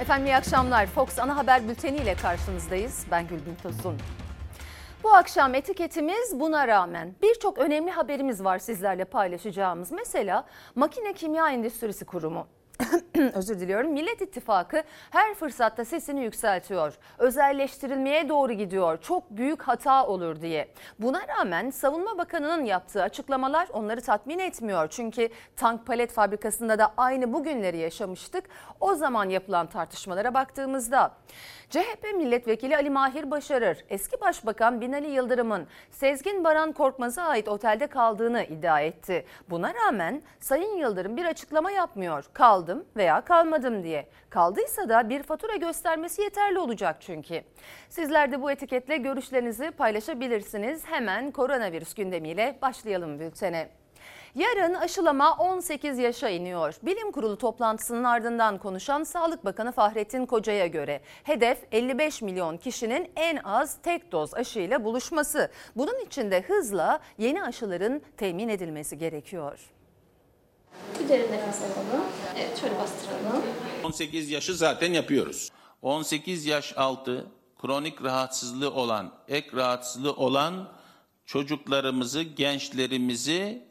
Efendim iyi akşamlar. Fox Ana Haber Bülteni ile karşınızdayız. Ben Gülbin Tosun. Bu akşam etiketimiz buna rağmen birçok önemli haberimiz var sizlerle paylaşacağımız. Mesela Makine Kimya Endüstrisi Kurumu özür diliyorum. Millet İttifakı her fırsatta sesini yükseltiyor. Özelleştirilmeye doğru gidiyor. Çok büyük hata olur diye. Buna rağmen Savunma Bakanı'nın yaptığı açıklamalar onları tatmin etmiyor. Çünkü tank palet fabrikasında da aynı bugünleri yaşamıştık. O zaman yapılan tartışmalara baktığımızda CHP milletvekili Ali Mahir Başarır, eski başbakan Binali Yıldırım'ın Sezgin Baran Korkmaz'a ait otelde kaldığını iddia etti. Buna rağmen Sayın Yıldırım bir açıklama yapmıyor. Kaldım veya kalmadım diye. Kaldıysa da bir fatura göstermesi yeterli olacak çünkü. Sizler de bu etiketle görüşlerinizi paylaşabilirsiniz. Hemen koronavirüs gündemiyle başlayalım bültene. Yarın aşılama 18 yaşa iniyor. Bilim Kurulu toplantısının ardından konuşan Sağlık Bakanı Fahrettin Koca'ya göre hedef 55 milyon kişinin en az tek doz aşıyla buluşması. Bunun için de hızla yeni aşıların temin edilmesi gerekiyor. Nefes alalım. Evet şöyle bastıralım. 18 yaşı zaten yapıyoruz. 18 yaş altı kronik rahatsızlığı olan, ek rahatsızlığı olan çocuklarımızı, gençlerimizi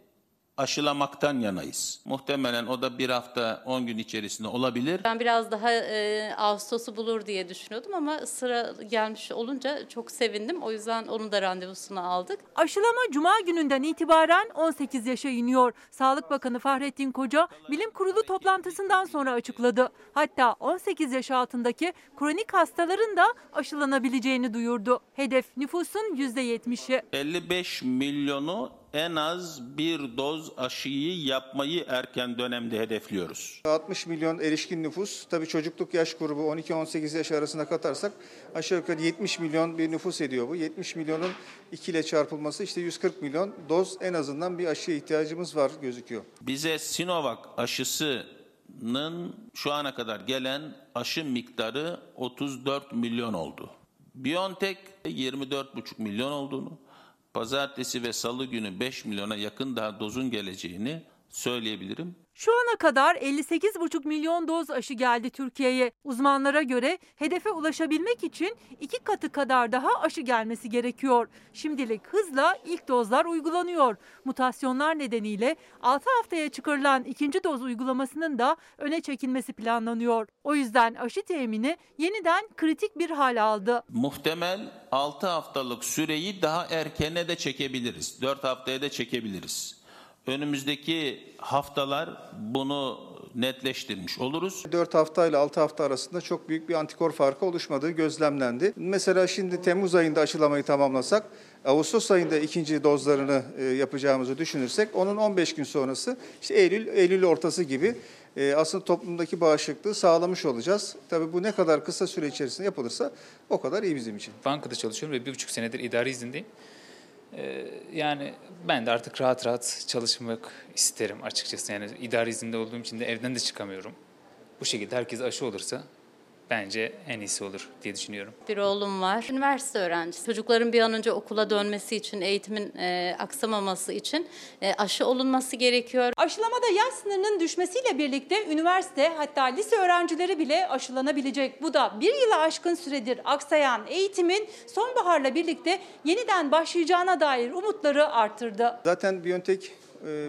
aşılamaktan yanayız. Muhtemelen o da bir hafta 10 gün içerisinde olabilir. Ben biraz daha e, Ağustos'u bulur diye düşünüyordum ama sıra gelmiş olunca çok sevindim. O yüzden onun da randevusunu aldık. Aşılama Cuma gününden itibaren 18 yaşa iniyor. Sağlık Bakanı Fahrettin Koca bilim kurulu toplantısından sonra açıkladı. Hatta 18 yaş altındaki kronik hastaların da aşılanabileceğini duyurdu. Hedef nüfusun %70'i. 55 milyonu en az bir doz aşıyı yapmayı erken dönemde hedefliyoruz. 60 milyon erişkin nüfus, tabii çocukluk yaş grubu 12-18 yaş arasında katarsak aşağı yukarı 70 milyon bir nüfus ediyor bu. 70 milyonun 2 ile çarpılması işte 140 milyon doz en azından bir aşıya ihtiyacımız var gözüküyor. Bize Sinovac aşısının şu ana kadar gelen aşı miktarı 34 milyon oldu. BioNTech 24,5 milyon olduğunu, pazartesi ve salı günü 5 milyona yakın daha dozun geleceğini söyleyebilirim. Şu ana kadar 58,5 milyon doz aşı geldi Türkiye'ye. Uzmanlara göre hedefe ulaşabilmek için iki katı kadar daha aşı gelmesi gerekiyor. Şimdilik hızla ilk dozlar uygulanıyor. Mutasyonlar nedeniyle 6 haftaya çıkarılan ikinci doz uygulamasının da öne çekilmesi planlanıyor. O yüzden aşı temini yeniden kritik bir hal aldı. Muhtemel 6 haftalık süreyi daha erkene de çekebiliriz. 4 haftaya da çekebiliriz. Önümüzdeki haftalar bunu netleştirmiş oluruz. 4 hafta ile 6 hafta arasında çok büyük bir antikor farkı oluşmadığı gözlemlendi. Mesela şimdi Temmuz ayında aşılamayı tamamlasak, Ağustos ayında ikinci dozlarını e, yapacağımızı düşünürsek onun 15 gün sonrası işte Eylül Eylül ortası gibi e, aslında toplumdaki bağışıklığı sağlamış olacağız. Tabii bu ne kadar kısa süre içerisinde yapılırsa o kadar iyi bizim için. Bankada çalışıyorum ve bir buçuk senedir idari izindeyim. Ee, yani ben de artık rahat rahat çalışmak isterim açıkçası. Yani idari izinde olduğum için de evden de çıkamıyorum. Bu şekilde herkes aşı olursa bence en iyisi olur diye düşünüyorum. Bir oğlum var, üniversite öğrencisi. Çocukların bir an önce okula dönmesi için, eğitimin e, aksamaması için e, aşı olunması gerekiyor. Aşılamada yaş sınırının düşmesiyle birlikte üniversite hatta lise öğrencileri bile aşılanabilecek. Bu da bir yıla aşkın süredir aksayan eğitimin sonbaharla birlikte yeniden başlayacağına dair umutları arttırdı. Zaten BioNTech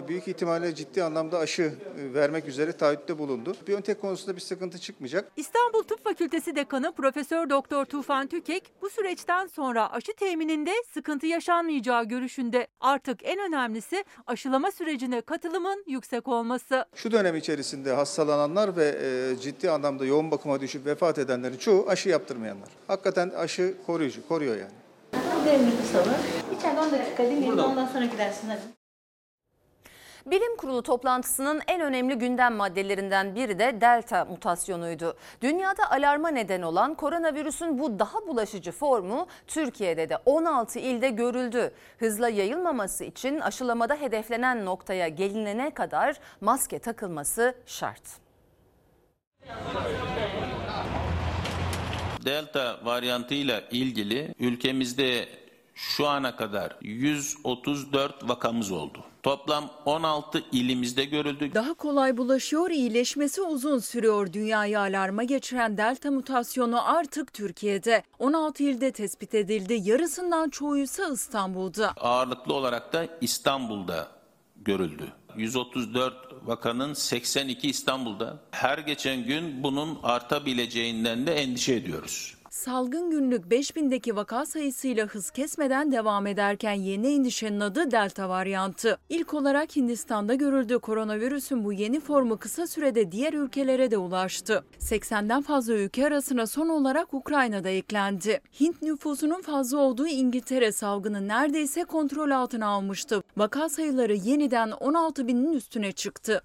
büyük ihtimalle ciddi anlamda aşı e, vermek üzere taahhütte bulundu. BioNTech konusunda bir sıkıntı çıkmayacak. İstanbul Tıp Fakültesi Dekanı Profesör Doktor Tufan Tükek bu süreçten sonra aşı temininde sıkıntı yaşanmayacağı görüşünde. Artık en önemlisi aşılama sürecine katılımın yüksek olması. Şu dönem içerisinde hastalananlar ve e, ciddi anlamda yoğun bakıma düşüp vefat edenlerin çoğu aşı yaptırmayanlar. Hakikaten aşı koruyucu, koruyor yani. Nefes alın. İçeride 10 dakika dinleyin ondan sonra gidersiniz. Hadi. Bilim Kurulu toplantısının en önemli gündem maddelerinden biri de delta mutasyonuydu. Dünyada alarma neden olan koronavirüsün bu daha bulaşıcı formu Türkiye'de de 16 ilde görüldü. Hızla yayılmaması için aşılamada hedeflenen noktaya gelinene kadar maske takılması şart. Delta varyantıyla ilgili ülkemizde şu ana kadar 134 vakamız oldu. Toplam 16 ilimizde görüldü. Daha kolay bulaşıyor, iyileşmesi uzun sürüyor. Dünyayı alarma geçiren delta mutasyonu artık Türkiye'de. 16 ilde tespit edildi. Yarısından çoğu ise İstanbul'da. Ağırlıklı olarak da İstanbul'da görüldü. 134 vakanın 82 İstanbul'da. Her geçen gün bunun artabileceğinden de endişe ediyoruz. Salgın günlük 5000'deki vaka sayısıyla hız kesmeden devam ederken yeni endişenin adı delta varyantı. İlk olarak Hindistan'da görüldü. Koronavirüsün bu yeni formu kısa sürede diğer ülkelere de ulaştı. 80'den fazla ülke arasına son olarak Ukrayna'da eklendi. Hint nüfusunun fazla olduğu İngiltere salgını neredeyse kontrol altına almıştı. Vaka sayıları yeniden 16 binin üstüne çıktı.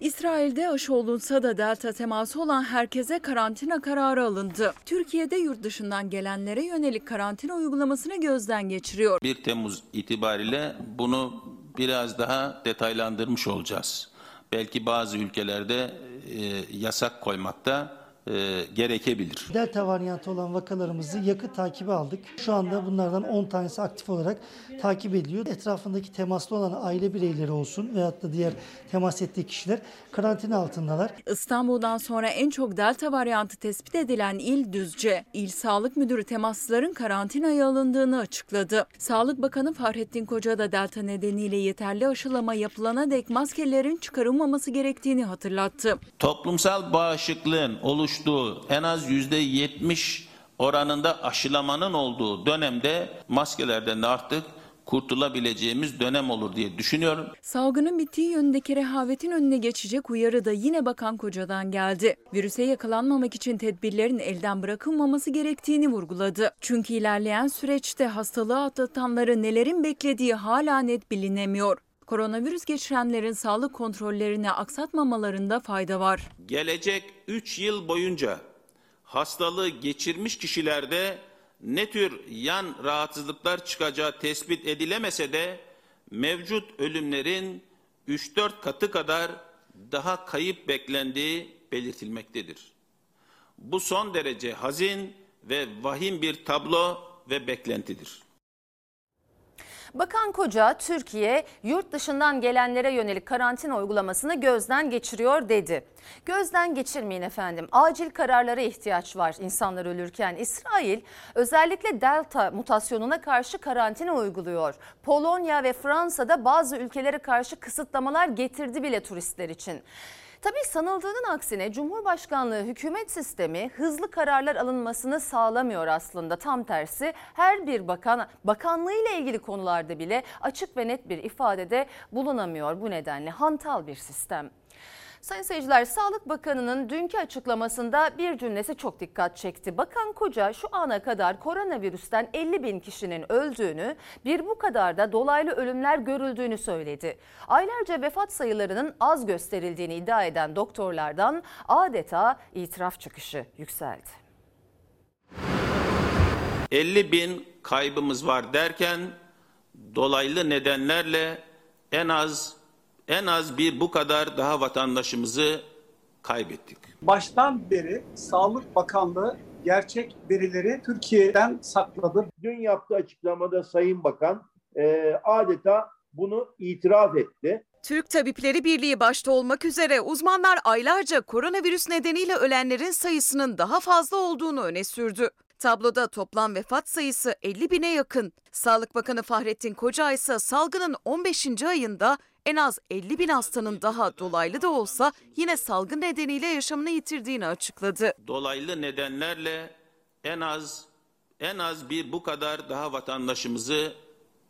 İsrail'de aşı olunsa da delta teması olan herkese karantina kararı alındı. Türkiye'de yurt dışından gelenlere yönelik karantina uygulamasını gözden geçiriyor. 1 Temmuz itibariyle bunu biraz daha detaylandırmış olacağız. Belki bazı ülkelerde e, yasak koymakta e, gerekebilir. Delta varyantı olan vakalarımızı yakın takibe aldık. Şu anda bunlardan 10 tanesi aktif olarak takip ediliyor. Etrafındaki temaslı olan aile bireyleri olsun veyahut da diğer temas ettiği kişiler karantina altındalar. İstanbul'dan sonra en çok delta varyantı tespit edilen il Düzce. İl Sağlık Müdürü temaslıların karantinaya alındığını açıkladı. Sağlık Bakanı Fahrettin Koca da delta nedeniyle yeterli aşılama yapılana dek maskelerin çıkarılmaması gerektiğini hatırlattı. Toplumsal bağışıklığın oluştuğu en az yüzde yetmiş oranında aşılamanın olduğu dönemde maskelerden de artık kurtulabileceğimiz dönem olur diye düşünüyorum. Salgının bittiği yönündeki rehavetin önüne geçecek uyarı da yine Bakan Koca'dan geldi. Virüse yakalanmamak için tedbirlerin elden bırakılmaması gerektiğini vurguladı. Çünkü ilerleyen süreçte hastalığı atlatanları nelerin beklediği hala net bilinemiyor. Koronavirüs geçirenlerin sağlık kontrollerini aksatmamalarında fayda var. Gelecek 3 yıl boyunca hastalığı geçirmiş kişilerde ne tür yan rahatsızlıklar çıkacağı tespit edilemese de mevcut ölümlerin 3-4 katı kadar daha kayıp beklendiği belirtilmektedir. Bu son derece hazin ve vahim bir tablo ve beklentidir. Bakan Koca Türkiye yurt dışından gelenlere yönelik karantina uygulamasını gözden geçiriyor dedi. Gözden geçirmeyin efendim. Acil kararlara ihtiyaç var insanlar ölürken. İsrail özellikle delta mutasyonuna karşı karantina uyguluyor. Polonya ve Fransa'da bazı ülkelere karşı kısıtlamalar getirdi bile turistler için. Tabii sanıldığının aksine Cumhurbaşkanlığı hükümet sistemi hızlı kararlar alınmasını sağlamıyor aslında. Tam tersi her bir bakan bakanlığı ile ilgili konularda bile açık ve net bir ifadede bulunamıyor. Bu nedenle hantal bir sistem. Sayın seyirciler, Sağlık Bakanı'nın dünkü açıklamasında bir cümlesi çok dikkat çekti. Bakan Koca şu ana kadar koronavirüsten 50 bin kişinin öldüğünü, bir bu kadar da dolaylı ölümler görüldüğünü söyledi. Aylarca vefat sayılarının az gösterildiğini iddia eden doktorlardan adeta itiraf çıkışı yükseldi. 50 bin kaybımız var derken dolaylı nedenlerle en az en az bir bu kadar daha vatandaşımızı kaybettik. Baştan beri Sağlık Bakanlığı gerçek verileri Türkiye'den sakladı. Dün yaptığı açıklamada Sayın Bakan e, adeta bunu itiraf etti. Türk Tabipleri Birliği başta olmak üzere uzmanlar aylarca koronavirüs nedeniyle ölenlerin sayısının daha fazla olduğunu öne sürdü. Tabloda toplam vefat sayısı 50 bine yakın. Sağlık Bakanı Fahrettin Koca ise salgının 15. ayında en az 50 bin hastanın daha dolaylı da olsa yine salgın nedeniyle yaşamını yitirdiğini açıkladı. Dolaylı nedenlerle en az en az bir bu kadar daha vatandaşımızı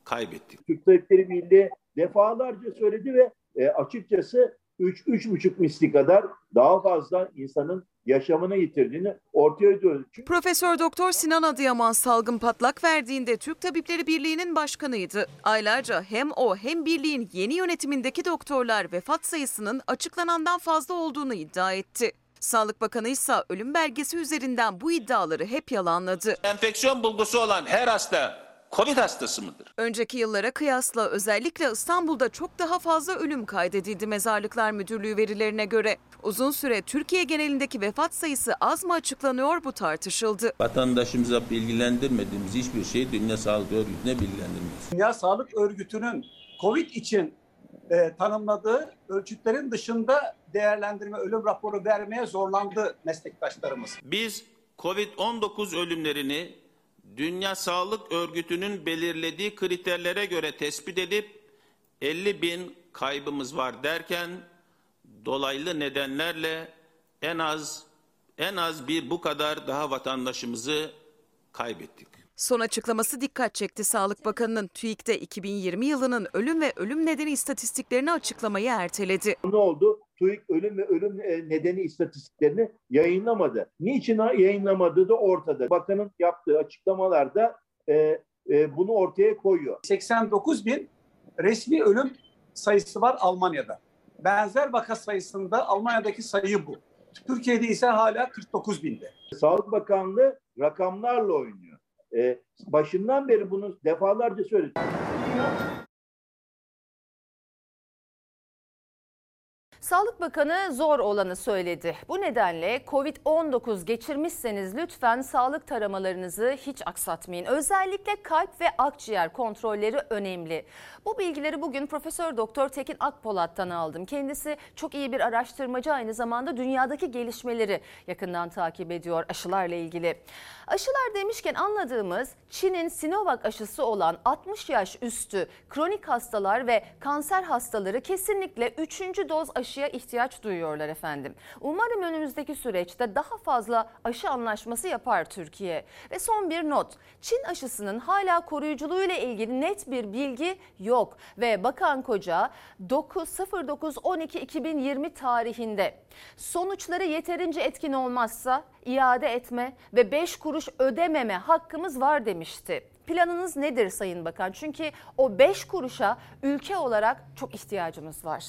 kaybettik. Türk Tabipleri Birliği defalarca söyledi ve e, açıkçası 3-3,5 misli kadar daha fazla insanın yaşamını yitirdiğini ortaya ediyoruz. Çünkü Profesör Doktor Sinan Adıyaman salgın patlak verdiğinde Türk Tabipleri Birliği'nin başkanıydı. Aylarca hem o hem birliğin yeni yönetimindeki doktorlar vefat sayısının açıklanandan fazla olduğunu iddia etti. Sağlık Bakanı ise ölüm belgesi üzerinden bu iddiaları hep yalanladı. Enfeksiyon bulgusu olan her hasta Covid hastası mıdır? Önceki yıllara kıyasla özellikle İstanbul'da çok daha fazla ölüm kaydedildi Mezarlıklar Müdürlüğü verilerine göre. Uzun süre Türkiye genelindeki vefat sayısı az mı açıklanıyor bu tartışıldı. Vatandaşımıza bilgilendirmediğimiz hiçbir şeyi Dünya Sağlık Örgütü'ne bilgilendirmiyoruz. Dünya Sağlık Örgütü'nün COVID için e, tanımladığı ölçütlerin dışında değerlendirme, ölüm raporu vermeye zorlandı meslektaşlarımız. Biz Covid-19 ölümlerini Dünya Sağlık Örgütü'nün belirlediği kriterlere göre tespit edip 50 bin kaybımız var derken dolaylı nedenlerle en az en az bir bu kadar daha vatandaşımızı kaybettik. Son açıklaması dikkat çekti Sağlık Bakanı'nın TÜİK'te 2020 yılının ölüm ve ölüm nedeni istatistiklerini açıklamayı erteledi. Ne oldu? TÜİK ölüm ve ölüm e, nedeni istatistiklerini yayınlamadı. Niçin yayınlamadığı da ortada. Bakanın yaptığı açıklamalarda e, e, bunu ortaya koyuyor. 89 bin resmi ölüm sayısı var Almanya'da. Benzer vaka sayısında Almanya'daki sayı bu. Türkiye'de ise hala 49 binde. Sağlık Bakanlığı rakamlarla oynuyor. E, başından beri bunu defalarca söyledim. Sağlık Bakanı zor olanı söyledi. Bu nedenle Covid-19 geçirmişseniz lütfen sağlık taramalarınızı hiç aksatmayın. Özellikle kalp ve akciğer kontrolleri önemli. Bu bilgileri bugün Profesör Doktor Tekin Akpolat'tan aldım. Kendisi çok iyi bir araştırmacı aynı zamanda dünyadaki gelişmeleri yakından takip ediyor aşılarla ilgili. Aşılar demişken anladığımız Çin'in Sinovac aşısı olan 60 yaş üstü kronik hastalar ve kanser hastaları kesinlikle 3. doz aşıya ihtiyaç duyuyorlar efendim. Umarım önümüzdeki süreçte daha fazla aşı anlaşması yapar Türkiye. Ve son bir not. Çin aşısının hala koruyuculuğuyla ilgili net bir bilgi yok ve Bakan Koca 9.09.12.2020 tarihinde sonuçları yeterince etkin olmazsa iade etme ve 5 kuruş ödememe hakkımız var demişti. Planınız nedir Sayın Bakan? Çünkü o 5 kuruşa ülke olarak çok ihtiyacımız var.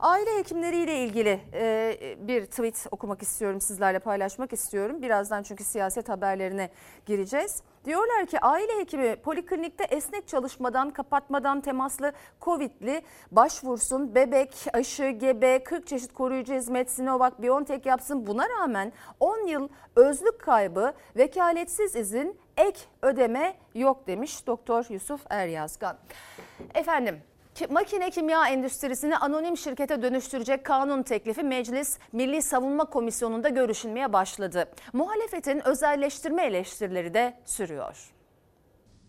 Aile hekimleriyle ilgili e, bir tweet okumak istiyorum sizlerle paylaşmak istiyorum. Birazdan çünkü siyaset haberlerine gireceğiz. Diyorlar ki aile hekimi poliklinikte esnek çalışmadan, kapatmadan temaslı Covid'li başvursun. Bebek, aşı, gebe, 40 çeşit koruyucu hizmet, Sinovac, Biontech yapsın. Buna rağmen 10 yıl özlük kaybı, vekaletsiz izin, ek ödeme yok demiş Doktor Yusuf Eryazgan. Efendim Makine kimya endüstrisini anonim şirkete dönüştürecek kanun teklifi Meclis Milli Savunma Komisyonu'nda görüşülmeye başladı. Muhalefetin özelleştirme eleştirileri de sürüyor.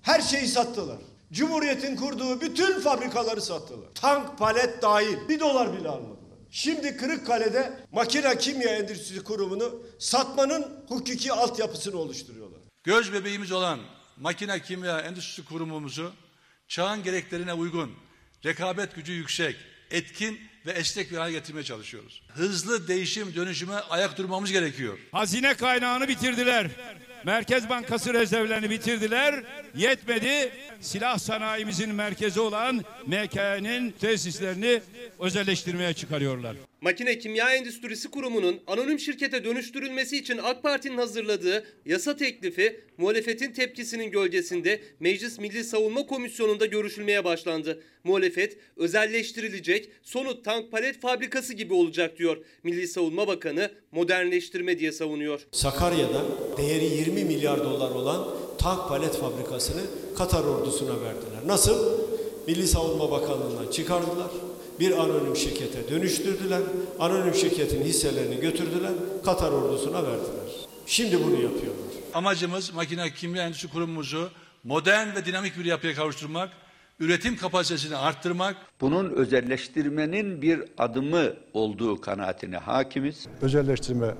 Her şeyi sattılar. Cumhuriyet'in kurduğu bütün fabrikaları sattılar. Tank, palet dahil. Bir dolar bile almadılar. Şimdi Kırıkkale'de Makine Kimya Endüstrisi Kurumu'nu satmanın hukuki altyapısını oluşturuyorlar. Göz bebeğimiz olan Makine Kimya Endüstrisi Kurumumuzu çağın gereklerine uygun, rekabet gücü yüksek, etkin ve esnek bir hale getirmeye çalışıyoruz. Hızlı değişim dönüşüme ayak durmamız gerekiyor. Hazine kaynağını bitirdiler. Merkez Bankası rezervlerini bitirdiler. Yetmedi. Silah sanayimizin merkezi olan MK'nin tesislerini özelleştirmeye çıkarıyorlar. Makine Kimya Endüstrisi Kurumu'nun anonim şirkete dönüştürülmesi için AK Parti'nin hazırladığı yasa teklifi muhalefetin tepkisinin gölgesinde Meclis Milli Savunma Komisyonu'nda görüşülmeye başlandı. Muhalefet özelleştirilecek sonut tank palet fabrikası gibi olacak diyor. Milli Savunma Bakanı modernleştirme diye savunuyor. Sakarya'da değeri 20 milyar dolar olan tank palet fabrikasını Katar ordusuna verdiler. Nasıl? Milli Savunma Bakanlığı'ndan çıkardılar. Bir anonim şirkete dönüştürdüler. Anonim şirketin hisselerini götürdüler. Katar ordusuna verdiler. Şimdi bunu yapıyorlar. Amacımız Makine Kimya Endüstrisi Kurumumuzu modern ve dinamik bir yapıya kavuşturmak, üretim kapasitesini arttırmak, Bunun özelleştirmenin bir adımı olduğu kanaatine hakimiz. özelleştirme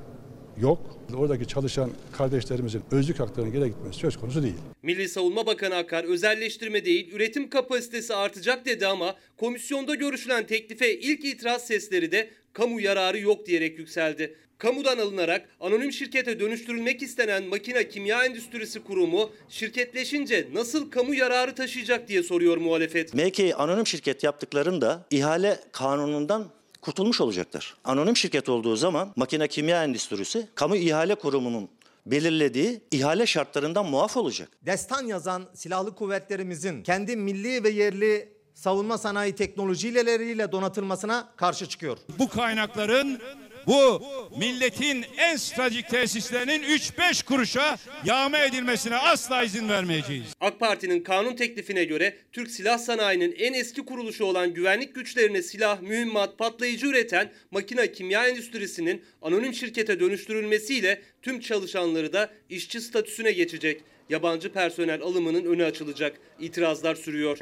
yok. Oradaki çalışan kardeşlerimizin özlük haklarının geri gitmesi söz konusu değil. Milli Savunma Bakanı Akar özelleştirme değil üretim kapasitesi artacak dedi ama komisyonda görüşülen teklife ilk itiraz sesleri de kamu yararı yok diyerek yükseldi. Kamudan alınarak anonim şirkete dönüştürülmek istenen Makine Kimya Endüstrisi Kurumu şirketleşince nasıl kamu yararı taşıyacak diye soruyor muhalefet. MK'yi anonim şirket yaptıklarında ihale kanunundan kurtulmuş olacaklar. Anonim şirket olduğu zaman makine kimya endüstrisi kamu ihale kurumunun belirlediği ihale şartlarından muaf olacak. Destan yazan silahlı kuvvetlerimizin kendi milli ve yerli savunma sanayi teknolojileriyle donatılmasına karşı çıkıyor. Bu kaynakların bu milletin en stratejik tesislerinin 3-5 kuruşa yağma edilmesine asla izin vermeyeceğiz. AK Parti'nin kanun teklifine göre Türk silah sanayinin en eski kuruluşu olan güvenlik güçlerine silah, mühimmat, patlayıcı üreten makine kimya endüstrisinin anonim şirkete dönüştürülmesiyle tüm çalışanları da işçi statüsüne geçecek. Yabancı personel alımının önü açılacak. İtirazlar sürüyor.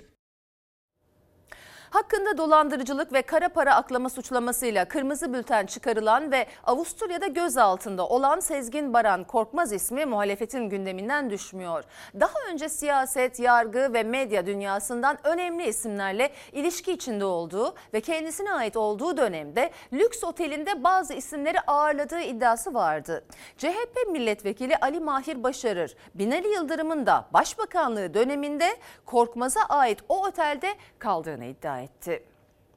Hakkında dolandırıcılık ve kara para aklama suçlamasıyla kırmızı bülten çıkarılan ve Avusturya'da gözaltında olan Sezgin Baran Korkmaz ismi muhalefetin gündeminden düşmüyor. Daha önce siyaset, yargı ve medya dünyasından önemli isimlerle ilişki içinde olduğu ve kendisine ait olduğu dönemde lüks otelinde bazı isimleri ağırladığı iddiası vardı. CHP milletvekili Ali Mahir Başarır, Binali Yıldırım'ın da başbakanlığı döneminde Korkmaz'a ait o otelde kaldığını iddia etti.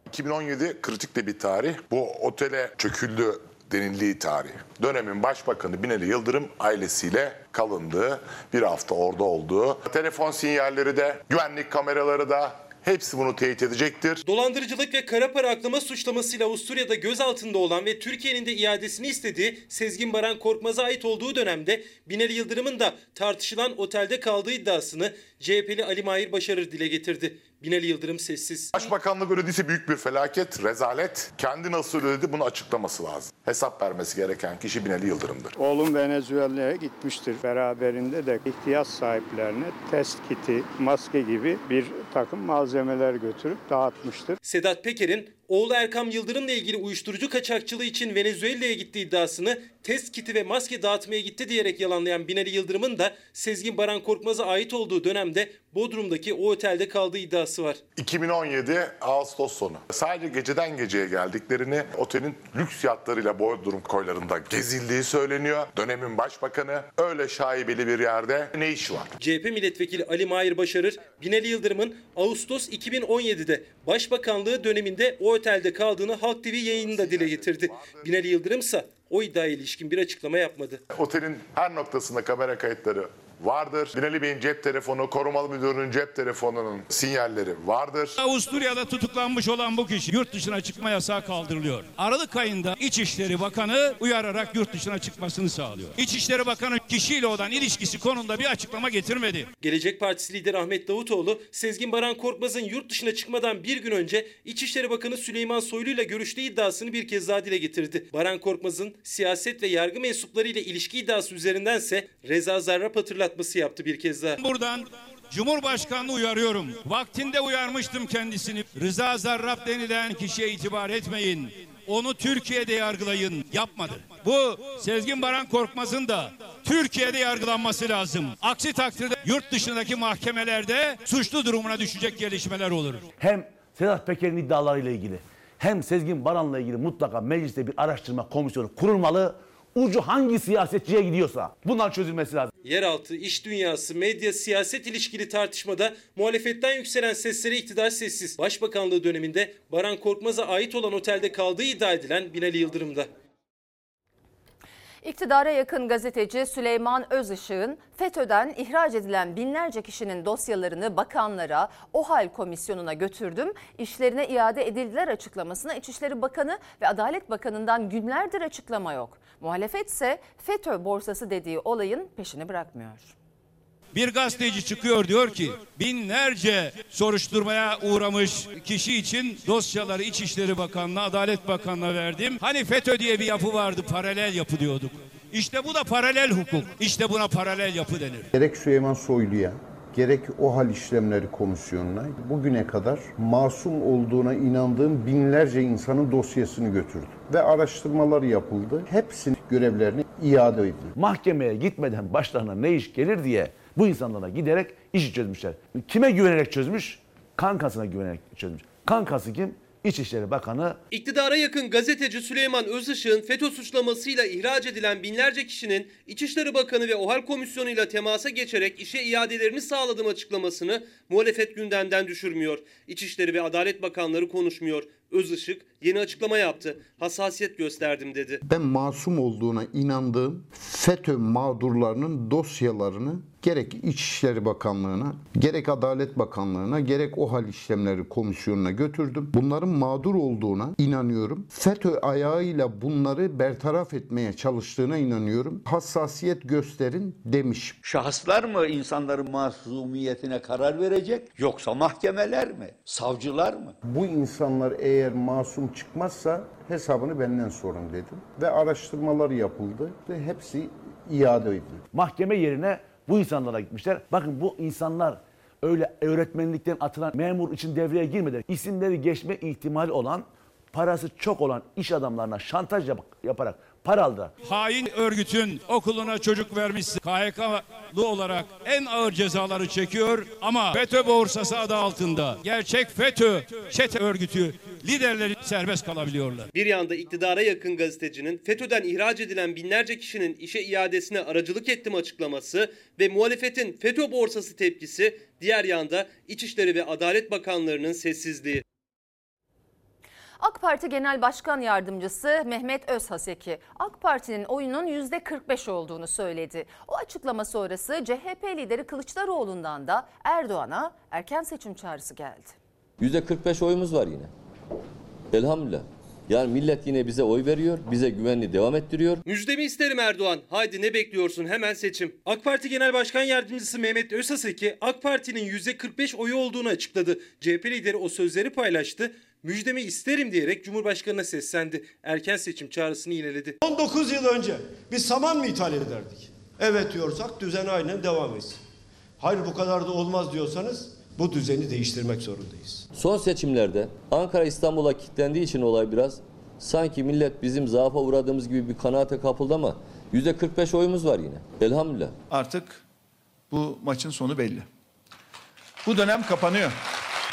2017 kritik de bir tarih. Bu otele çöküldü denildiği tarih. Dönemin başbakanı Binali Yıldırım ailesiyle kalındığı, bir hafta orada olduğu, telefon sinyalleri de, güvenlik kameraları da hepsi bunu teyit edecektir. Dolandırıcılık ve kara para aklama suçlamasıyla Avusturya'da gözaltında olan ve Türkiye'nin de iadesini istediği Sezgin Baran Korkmaz'a ait olduğu dönemde Binali Yıldırım'ın da tartışılan otelde kaldığı iddiasını CHP'li Ali Mahir Başarır dile getirdi. Binali Yıldırım sessiz. Başbakanlık ödediyse büyük bir felaket, rezalet. Kendi nasıl ödedi bunu açıklaması lazım. Hesap vermesi gereken kişi Binali Yıldırım'dır. Oğlum Venezuela'ya gitmiştir. Beraberinde de ihtiyaç sahiplerine test kiti, maske gibi bir takım malzemeler götürüp dağıtmıştır. Sedat Peker'in oğlu Erkam Yıldırım'la ilgili uyuşturucu kaçakçılığı için Venezuela'ya gittiği iddiasını test kiti ve maske dağıtmaya gitti diyerek yalanlayan Binali Yıldırım'ın da Sezgin Baran Korkmaz'a ait olduğu dönemde Bodrum'daki o otelde kaldığı iddiası var. 2017 Ağustos sonu. Sadece geceden geceye geldiklerini otelin lüks yatlarıyla Bodrum koylarında gezildiği söyleniyor. Dönemin başbakanı öyle şaibeli bir yerde ne işi var? CHP milletvekili Ali Mahir Başarır, Binali Yıldırım'ın Ağustos 2017'de Başbakanlığı döneminde o otelde kaldığını Halk TV yayınında dile getirdi. Binali Yıldırım ise o iddiaya ilişkin bir açıklama yapmadı. Otelin her noktasında kamera kayıtları vardır. Binali Bey'in cep telefonu, korumalı müdürünün cep telefonunun sinyalleri vardır. Avusturya'da tutuklanmış olan bu kişi yurt dışına çıkma yasağı kaldırılıyor. Aralık ayında İçişleri Bakanı uyararak yurt dışına çıkmasını sağlıyor. İçişleri Bakanı kişiyle olan ilişkisi konusunda bir açıklama getirmedi. Gelecek Partisi lideri Ahmet Davutoğlu, Sezgin Baran Korkmaz'ın yurt dışına çıkmadan bir gün önce İçişleri Bakanı Süleyman Soylu ile görüştüğü iddiasını bir kez daha dile getirdi. Baran Korkmaz'ın siyaset ve yargı mensupları ile ilişki iddiası üzerindense Reza Zarrab hatırlatması yaptı bir kez daha. Buradan Cumhurbaşkanlığı uyarıyorum. Vaktinde uyarmıştım kendisini. Rıza Zarrab denilen kişiye itibar etmeyin. Onu Türkiye'de yargılayın. Yapmadı. Bu Sezgin Baran Korkmaz'ın da Türkiye'de yargılanması lazım. Aksi takdirde yurt dışındaki mahkemelerde suçlu durumuna düşecek gelişmeler olur. Hem Sedat Peker'in iddialarıyla ilgili hem Sezgin Baran'la ilgili mutlaka mecliste bir araştırma komisyonu kurulmalı. Ucu hangi siyasetçiye gidiyorsa bunlar çözülmesi lazım. Yeraltı, iş dünyası, medya, siyaset ilişkili tartışmada muhalefetten yükselen seslere iktidar sessiz. Başbakanlığı döneminde Baran Korkmaz'a ait olan otelde kaldığı iddia edilen Binali Yıldırım'da. İktidara yakın gazeteci Süleyman Özışık'ın FETÖ'den ihraç edilen binlerce kişinin dosyalarını bakanlara, OHAL komisyonuna götürdüm, işlerine iade edildiler açıklamasına İçişleri Bakanı ve Adalet Bakanı'ndan günlerdir açıklama yok. Muhalefet ise FETÖ borsası dediği olayın peşini bırakmıyor. Bir gazeteci çıkıyor diyor ki binlerce soruşturmaya uğramış kişi için dosyaları İçişleri Bakanlığı, Adalet Bakanlığı'na verdim. Hani FETÖ diye bir yapı vardı paralel yapı diyorduk. İşte bu da paralel hukuk. İşte buna paralel yapı denir. Gerek Süleyman Soylu'ya gerek OHAL işlemleri komisyonuna bugüne kadar masum olduğuna inandığım binlerce insanın dosyasını götürdü. Ve araştırmalar yapıldı. Hepsinin görevlerini iade edildi. Mahkemeye gitmeden başlarına ne iş gelir diye bu insanlara giderek işi çözmüşler. Kime güvenerek çözmüş? Kankasına güvenerek çözmüş. Kankası kim? İçişleri Bakanı İktidara yakın gazeteci Süleyman Özışık'ın FETÖ suçlamasıyla ihraç edilen binlerce kişinin İçişleri Bakanı ve OHAL komisyonuyla temasa geçerek işe iadelerini sağladığım açıklamasını muhalefet gündemden düşürmüyor. İçişleri ve Adalet Bakanları konuşmuyor. Özışık yeni açıklama yaptı. Hassasiyet gösterdim dedi. Ben masum olduğuna inandığım FETÖ mağdurlarının dosyalarını gerek İçişleri Bakanlığı'na, gerek Adalet Bakanlığı'na, gerek OHAL İşlemleri Komisyonu'na götürdüm. Bunların mağdur olduğuna inanıyorum. FETÖ ayağıyla bunları bertaraf etmeye çalıştığına inanıyorum. Hassasiyet gösterin demiş. Şahıslar mı insanların masumiyetine karar verecek yoksa mahkemeler mi? Savcılar mı? Bu insanlar eğer masum çıkmazsa hesabını benden sorun dedim. Ve araştırmalar yapıldı ve hepsi iade edildi. Mahkeme yerine bu insanlara gitmişler. Bakın bu insanlar öyle öğretmenlikten atılan memur için devreye girmeden isimleri geçme ihtimali olan parası çok olan iş adamlarına şantaj yap- yaparak para aldılar. Hain örgütün okuluna çocuk vermişsin. KHK'lı olarak en ağır cezaları çekiyor ama FETÖ borsası adı altında gerçek FETÖ çete örgütü liderleri serbest kalabiliyorlar. Bir yanda iktidara yakın gazetecinin FETÖ'den ihraç edilen binlerce kişinin işe iadesine aracılık ettim açıklaması ve muhalefetin FETÖ borsası tepkisi, diğer yanda İçişleri ve Adalet Bakanlarının sessizliği. AK Parti Genel Başkan Yardımcısı Mehmet Özhaseki, AK Parti'nin oyunun %45 olduğunu söyledi. O açıklama sonrası CHP lideri Kılıçdaroğlu'ndan da Erdoğan'a erken seçim çağrısı geldi. %45 oyumuz var yine. Elhamdülillah. Yani millet yine bize oy veriyor, bize güvenli devam ettiriyor. Müjdemi isterim Erdoğan. Haydi ne bekliyorsun hemen seçim. AK Parti Genel Başkan Yardımcısı Mehmet Özhaseki AK Parti'nin %45 oyu olduğunu açıkladı. CHP lideri o sözleri paylaştı. Müjdemi isterim diyerek Cumhurbaşkanı'na seslendi. Erken seçim çağrısını yineledi. 19 yıl önce biz saman mı ithal ederdik? Evet diyorsak düzen aynen devam etsin. Hayır bu kadar da olmaz diyorsanız bu düzeni değiştirmek zorundayız. Son seçimlerde Ankara İstanbul'a kilitlendiği için olay biraz sanki millet bizim zaafa uğradığımız gibi bir kanaate kapıldı ama %45 oyumuz var yine. Elhamdülillah. Artık bu maçın sonu belli. Bu dönem kapanıyor.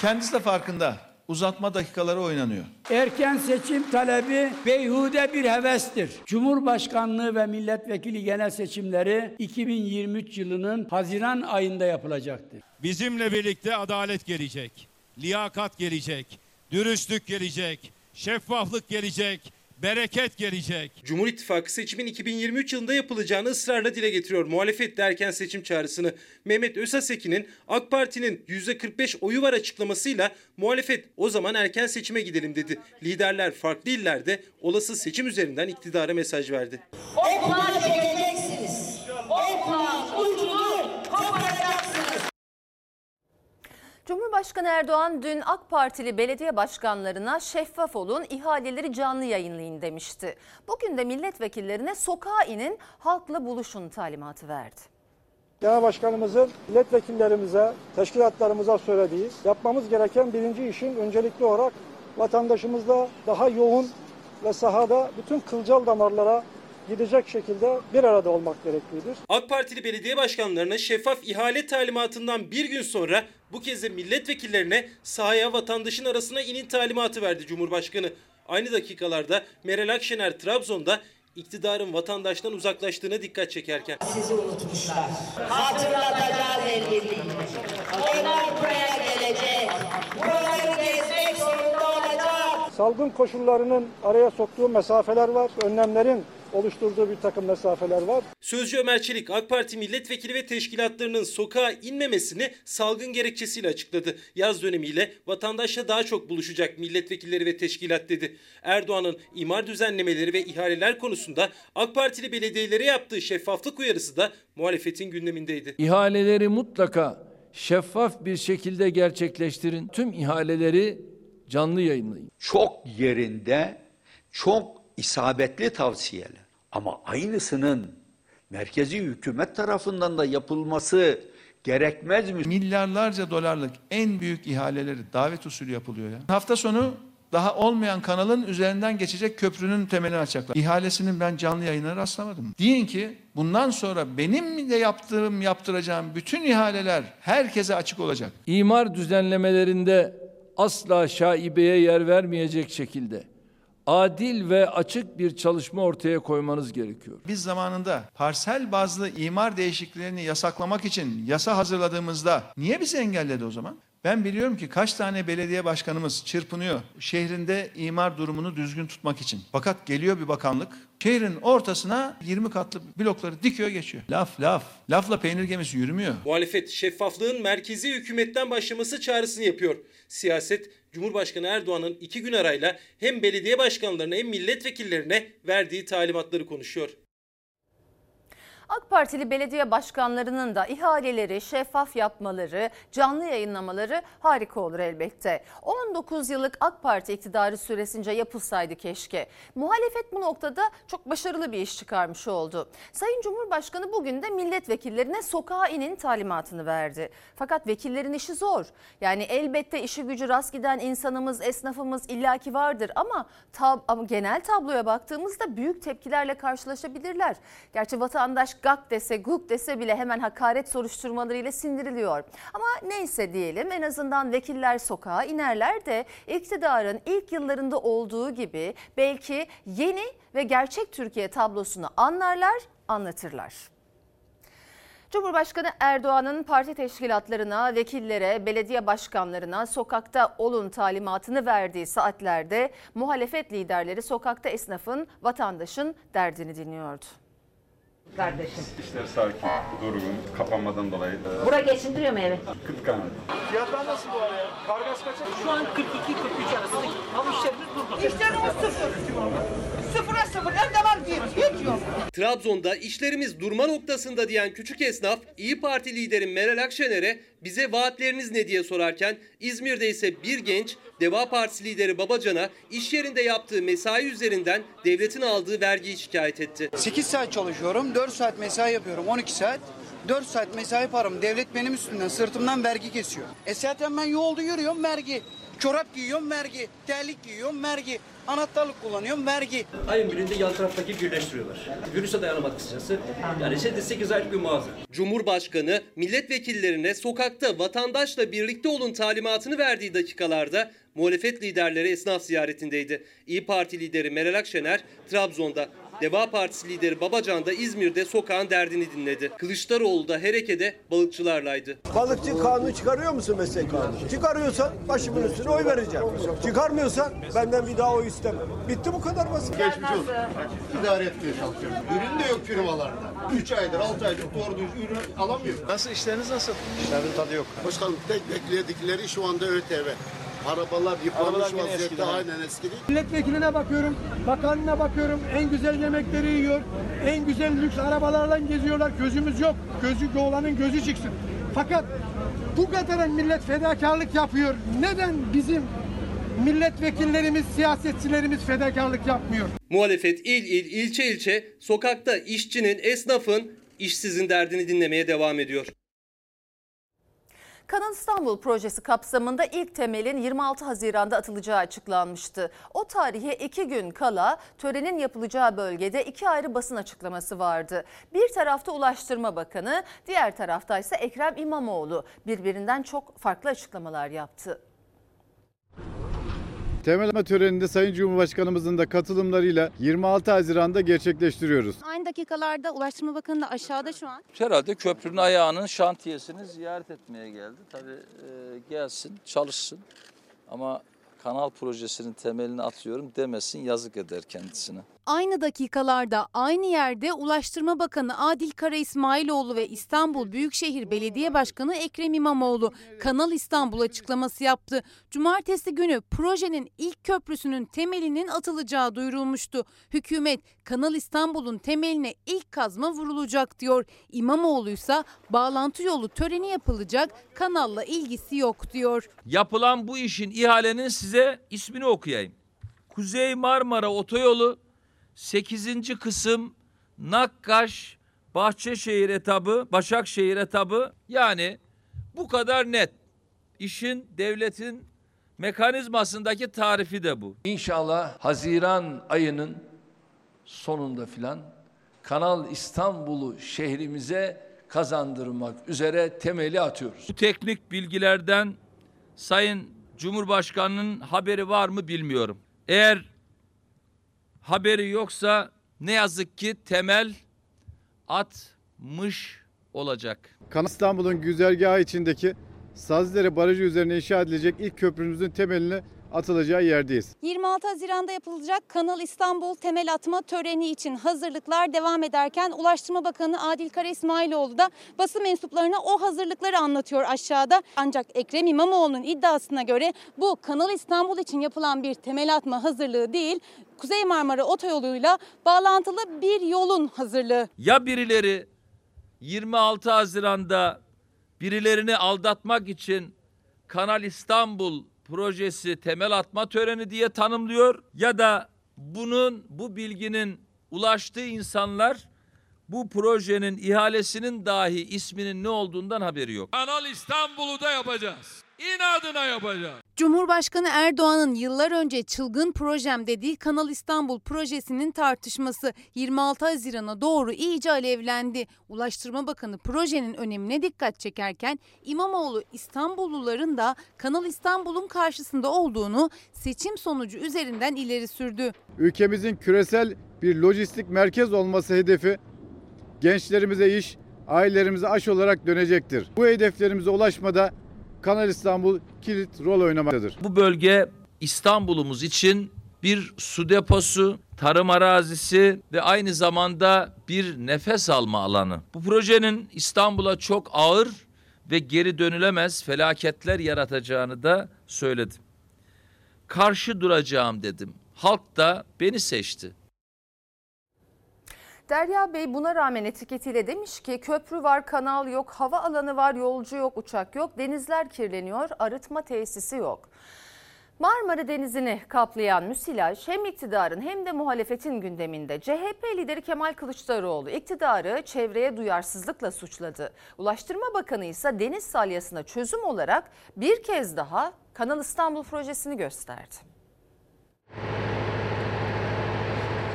Kendisi de farkında. Uzatma dakikaları oynanıyor. Erken seçim talebi beyhude bir hevestir. Cumhurbaşkanlığı ve milletvekili genel seçimleri 2023 yılının Haziran ayında yapılacaktır. Bizimle birlikte adalet gelecek, liyakat gelecek, dürüstlük gelecek, şeffaflık gelecek, bereket gelecek. Cumhur İttifakı seçimin 2023 yılında yapılacağını ısrarla dile getiriyor. Muhalefet de erken seçim çağrısını. Mehmet Özhaseki'nin AK Parti'nin %45 oyu var açıklamasıyla muhalefet o zaman erken seçime gidelim dedi. Liderler farklı illerde olası seçim üzerinden iktidara mesaj verdi. O plan Cumhurbaşkanı Erdoğan dün AK Partili belediye başkanlarına şeffaf olun, ihaleleri canlı yayınlayın demişti. Bugün de milletvekillerine sokağa inin, halkla buluşun talimatı verdi. Genel Başkanımızın milletvekillerimize, teşkilatlarımıza söylediği yapmamız gereken birinci işin öncelikli olarak vatandaşımızla daha yoğun ve sahada bütün kılcal damarlara gidecek şekilde bir arada olmak gereklidir. AK Partili belediye başkanlarına şeffaf ihale talimatından bir gün sonra bu kez de milletvekillerine sahaya vatandaşın arasına inin talimatı verdi Cumhurbaşkanı. Aynı dakikalarda Meral Akşener Trabzon'da iktidarın vatandaştan uzaklaştığına dikkat çekerken. Sizi unutmuşlar. Hatırlatacağız el birliği. Onlar buraya gelecek. Buraları gezmek. Salgın koşullarının araya soktuğu mesafeler var, önlemlerin oluşturduğu bir takım mesafeler var. Sözcü Ömer Çelik AK Parti milletvekili ve teşkilatlarının sokağa inmemesini salgın gerekçesiyle açıkladı. Yaz dönemiyle vatandaşla daha çok buluşacak milletvekilleri ve teşkilat dedi. Erdoğan'ın imar düzenlemeleri ve ihaleler konusunda AK Partili belediyelere yaptığı şeffaflık uyarısı da muhalefetin gündemindeydi. İhaleleri mutlaka şeffaf bir şekilde gerçekleştirin. Tüm ihaleleri canlı yayınlayın. Çok yerinde, çok isabetli tavsiyeler. Ama aynısının merkezi hükümet tarafından da yapılması gerekmez mi? Milyarlarca dolarlık en büyük ihaleleri davet usulü yapılıyor ya. Hafta sonu daha olmayan kanalın üzerinden geçecek köprünün temelini açacaklar. İhalesinin ben canlı yayına rastlamadım. Deyin ki bundan sonra benim de yaptığım, yaptıracağım bütün ihaleler herkese açık olacak. İmar düzenlemelerinde asla şaibeye yer vermeyecek şekilde adil ve açık bir çalışma ortaya koymanız gerekiyor. Biz zamanında parsel bazlı imar değişikliklerini yasaklamak için yasa hazırladığımızda niye bizi engelledi o zaman? Ben biliyorum ki kaç tane belediye başkanımız çırpınıyor şehrinde imar durumunu düzgün tutmak için. Fakat geliyor bir bakanlık şehrin ortasına 20 katlı blokları dikiyor geçiyor. Laf laf. Lafla peynir gemisi yürümüyor. Muhalefet şeffaflığın merkezi hükümetten başlaması çağrısını yapıyor. Siyaset Cumhurbaşkanı Erdoğan'ın iki gün arayla hem belediye başkanlarına hem milletvekillerine verdiği talimatları konuşuyor. AK Partili belediye başkanlarının da ihaleleri şeffaf yapmaları, canlı yayınlamaları harika olur elbette. 19 yıllık AK Parti iktidarı süresince yapılsaydı keşke. Muhalefet bu noktada çok başarılı bir iş çıkarmış oldu. Sayın Cumhurbaşkanı bugün de milletvekillerine sokağa inin talimatını verdi. Fakat vekillerin işi zor. Yani elbette işi gücü rast giden insanımız, esnafımız illaki vardır ama, tab ama genel tabloya baktığımızda büyük tepkilerle karşılaşabilirler. Gerçi vatandaş gak dese guk dese bile hemen hakaret soruşturmalarıyla sindiriliyor. Ama neyse diyelim en azından vekiller sokağa inerler de iktidarın ilk yıllarında olduğu gibi belki yeni ve gerçek Türkiye tablosunu anlarlar, anlatırlar. Cumhurbaşkanı Erdoğan'ın parti teşkilatlarına, vekillere, belediye başkanlarına sokakta olun talimatını verdiği saatlerde muhalefet liderleri sokakta esnafın, vatandaşın derdini dinliyordu kardeşim. İşler sakin, durgun, kapanmadan dolayı. Bura geçindiriyor mu evi? 40 tane. Fiyatlar nasıl bu araya? Kargas kaça? Şu an 42-43 arasındaki ama işlerimiz durgun. İşlerimiz sıfır. Sıfıra sıfır. Evde var bir. Hiç yok. Trabzon'da işlerimiz durma noktasında diyen küçük esnaf İyi Parti lideri Meral Akşener'e bize vaatleriniz ne diye sorarken İzmir'de ise bir genç Deva Partisi lideri Babacan'a iş yerinde yaptığı mesai üzerinden devletin aldığı vergiyi şikayet etti. 8 saat çalışıyorum, 4 saat mesai yapıyorum, 12 saat. 4 saat mesai param devlet benim üstümden sırtımdan vergi kesiyor. E zaten ben yolda yürüyorum vergi. Çorap giyiyorum vergi, terlik giyiyorum vergi, anahtarlık kullanıyorum vergi. Ayın birinde yan taraftaki birleştiriyorlar. Virüse dayanamadı kısacası. Yani 8 aylık bir mağaza. Cumhurbaşkanı milletvekillerine sokakta vatandaşla birlikte olun talimatını verdiği dakikalarda muhalefet liderleri esnaf ziyaretindeydi. İyi Parti lideri Meral Akşener Trabzon'da, Deva Partisi lideri Babacan da İzmir'de sokağın derdini dinledi. Kılıçdaroğlu da Hereke'de balıkçılarlaydı. Balıkçı kanunu çıkarıyor musun meslek kanunu? Çıkarıyorsan başımın üstüne oy vereceğim. Çıkarmıyorsan benden bir daha oy istemem. Bitti bu kadar basit. Geçmiş olsun. İdare etmeye çalışıyorum. Ürün de yok firmalarda. 3 aydır 6 aydır doğru düz ürün alamıyor. Nasıl işleriniz nasıl? İşlerin tadı yok. Başkanım tek bekledikleri şu anda ÖTV. Arabalar yıpranmış vaziyette aynen eski değil. Milletvekiline bakıyorum, bakanına bakıyorum. En güzel yemekleri yiyor. En güzel lüks arabalarla geziyorlar. Gözümüz yok. Gözü olanın gözü çıksın. Fakat bu kadar millet fedakarlık yapıyor. Neden bizim milletvekillerimiz, siyasetçilerimiz fedakarlık yapmıyor? Muhalefet il il, ilçe ilçe sokakta işçinin, esnafın, işsizin derdini dinlemeye devam ediyor. Kanal İstanbul projesi kapsamında ilk temelin 26 Haziran'da atılacağı açıklanmıştı. O tarihe iki gün kala törenin yapılacağı bölgede iki ayrı basın açıklaması vardı. Bir tarafta Ulaştırma Bakanı, diğer tarafta ise Ekrem İmamoğlu birbirinden çok farklı açıklamalar yaptı. Temel atma töreninde Sayın Cumhurbaşkanımızın da katılımlarıyla 26 Haziran'da gerçekleştiriyoruz. Aynı dakikalarda Ulaştırma Bakanı da aşağıda şu an. Herhalde köprünün ayağının şantiyesini ziyaret etmeye geldi. Tabii e, gelsin, çalışsın ama kanal projesinin temelini atıyorum demesin yazık eder kendisine. Aynı dakikalarda aynı yerde Ulaştırma Bakanı Adil Kara İsmailoğlu ve İstanbul Büyükşehir Belediye Başkanı Ekrem İmamoğlu Kanal İstanbul açıklaması yaptı. Cumartesi günü projenin ilk köprüsünün temelinin atılacağı duyurulmuştu. Hükümet Kanal İstanbul'un temeline ilk kazma vurulacak diyor. İmamoğlu ise bağlantı yolu töreni yapılacak kanalla ilgisi yok diyor. Yapılan bu işin ihalenin size ismini okuyayım. Kuzey Marmara Otoyolu 8. kısım Nakkaş Bahçeşehir etabı, Başakşehir etabı yani bu kadar net. İşin devletin mekanizmasındaki tarifi de bu. İnşallah Haziran ayının sonunda filan Kanal İstanbul'u şehrimize kazandırmak üzere temeli atıyoruz. Bu teknik bilgilerden Sayın Cumhurbaşkanı'nın haberi var mı bilmiyorum. Eğer haberi yoksa ne yazık ki temel atmış olacak. Kanal İstanbul'un güzergahı içindeki Sazlıdere Barajı üzerine inşa edilecek ilk köprümüzün temelini atılacağı yerdeyiz. 26 Haziran'da yapılacak Kanal İstanbul temel atma töreni için hazırlıklar devam ederken Ulaştırma Bakanı Adil Kara İsmailoğlu da basın mensuplarına o hazırlıkları anlatıyor aşağıda. Ancak Ekrem İmamoğlu'nun iddiasına göre bu Kanal İstanbul için yapılan bir temel atma hazırlığı değil, Kuzey Marmara Otoyolu'yla bağlantılı bir yolun hazırlığı. Ya birileri 26 Haziran'da birilerini aldatmak için Kanal İstanbul projesi temel atma töreni diye tanımlıyor ya da bunun bu bilginin ulaştığı insanlar bu projenin ihalesinin dahi isminin ne olduğundan haberi yok. Kanal İstanbul'u da yapacağız. İnadına yapacağız. Cumhurbaşkanı Erdoğan'ın yıllar önce çılgın projem dediği Kanal İstanbul projesinin tartışması 26 Haziran'a doğru iyice alevlendi. Ulaştırma Bakanı projenin önemine dikkat çekerken İmamoğlu İstanbulluların da Kanal İstanbul'un karşısında olduğunu seçim sonucu üzerinden ileri sürdü. Ülkemizin küresel bir lojistik merkez olması hedefi gençlerimize iş, ailelerimize aş olarak dönecektir. Bu hedeflerimize ulaşmada Kanal İstanbul kilit rol oynamaktadır. Bu bölge İstanbul'umuz için bir su deposu, tarım arazisi ve aynı zamanda bir nefes alma alanı. Bu projenin İstanbul'a çok ağır ve geri dönülemez felaketler yaratacağını da söyledim. Karşı duracağım dedim. Halk da beni seçti. Derya Bey buna rağmen etiketiyle demiş ki köprü var, kanal yok, hava alanı var, yolcu yok, uçak yok, denizler kirleniyor, arıtma tesisi yok. Marmara Denizi'ni kaplayan müsilaj hem iktidarın hem de muhalefetin gündeminde. CHP lideri Kemal Kılıçdaroğlu iktidarı çevreye duyarsızlıkla suçladı. Ulaştırma Bakanı ise deniz salyasına çözüm olarak bir kez daha Kanal İstanbul projesini gösterdi.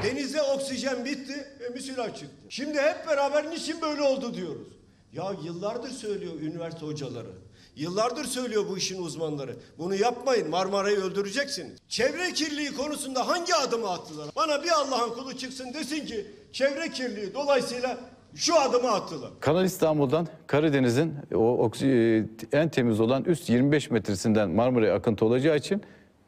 Denize oksijen bitti, e, müsilaj çıktı. Şimdi hep beraber niçin böyle oldu diyoruz. Ya yıllardır söylüyor üniversite hocaları. Yıllardır söylüyor bu işin uzmanları. Bunu yapmayın Marmara'yı öldüreceksiniz. Çevre kirliliği konusunda hangi adımı attılar? Bana bir Allah'ın kulu çıksın desin ki çevre kirliliği dolayısıyla şu adımı attılar. Kanal İstanbul'dan Karadeniz'in o oksi- en temiz olan üst 25 metresinden Marmara'ya akıntı olacağı için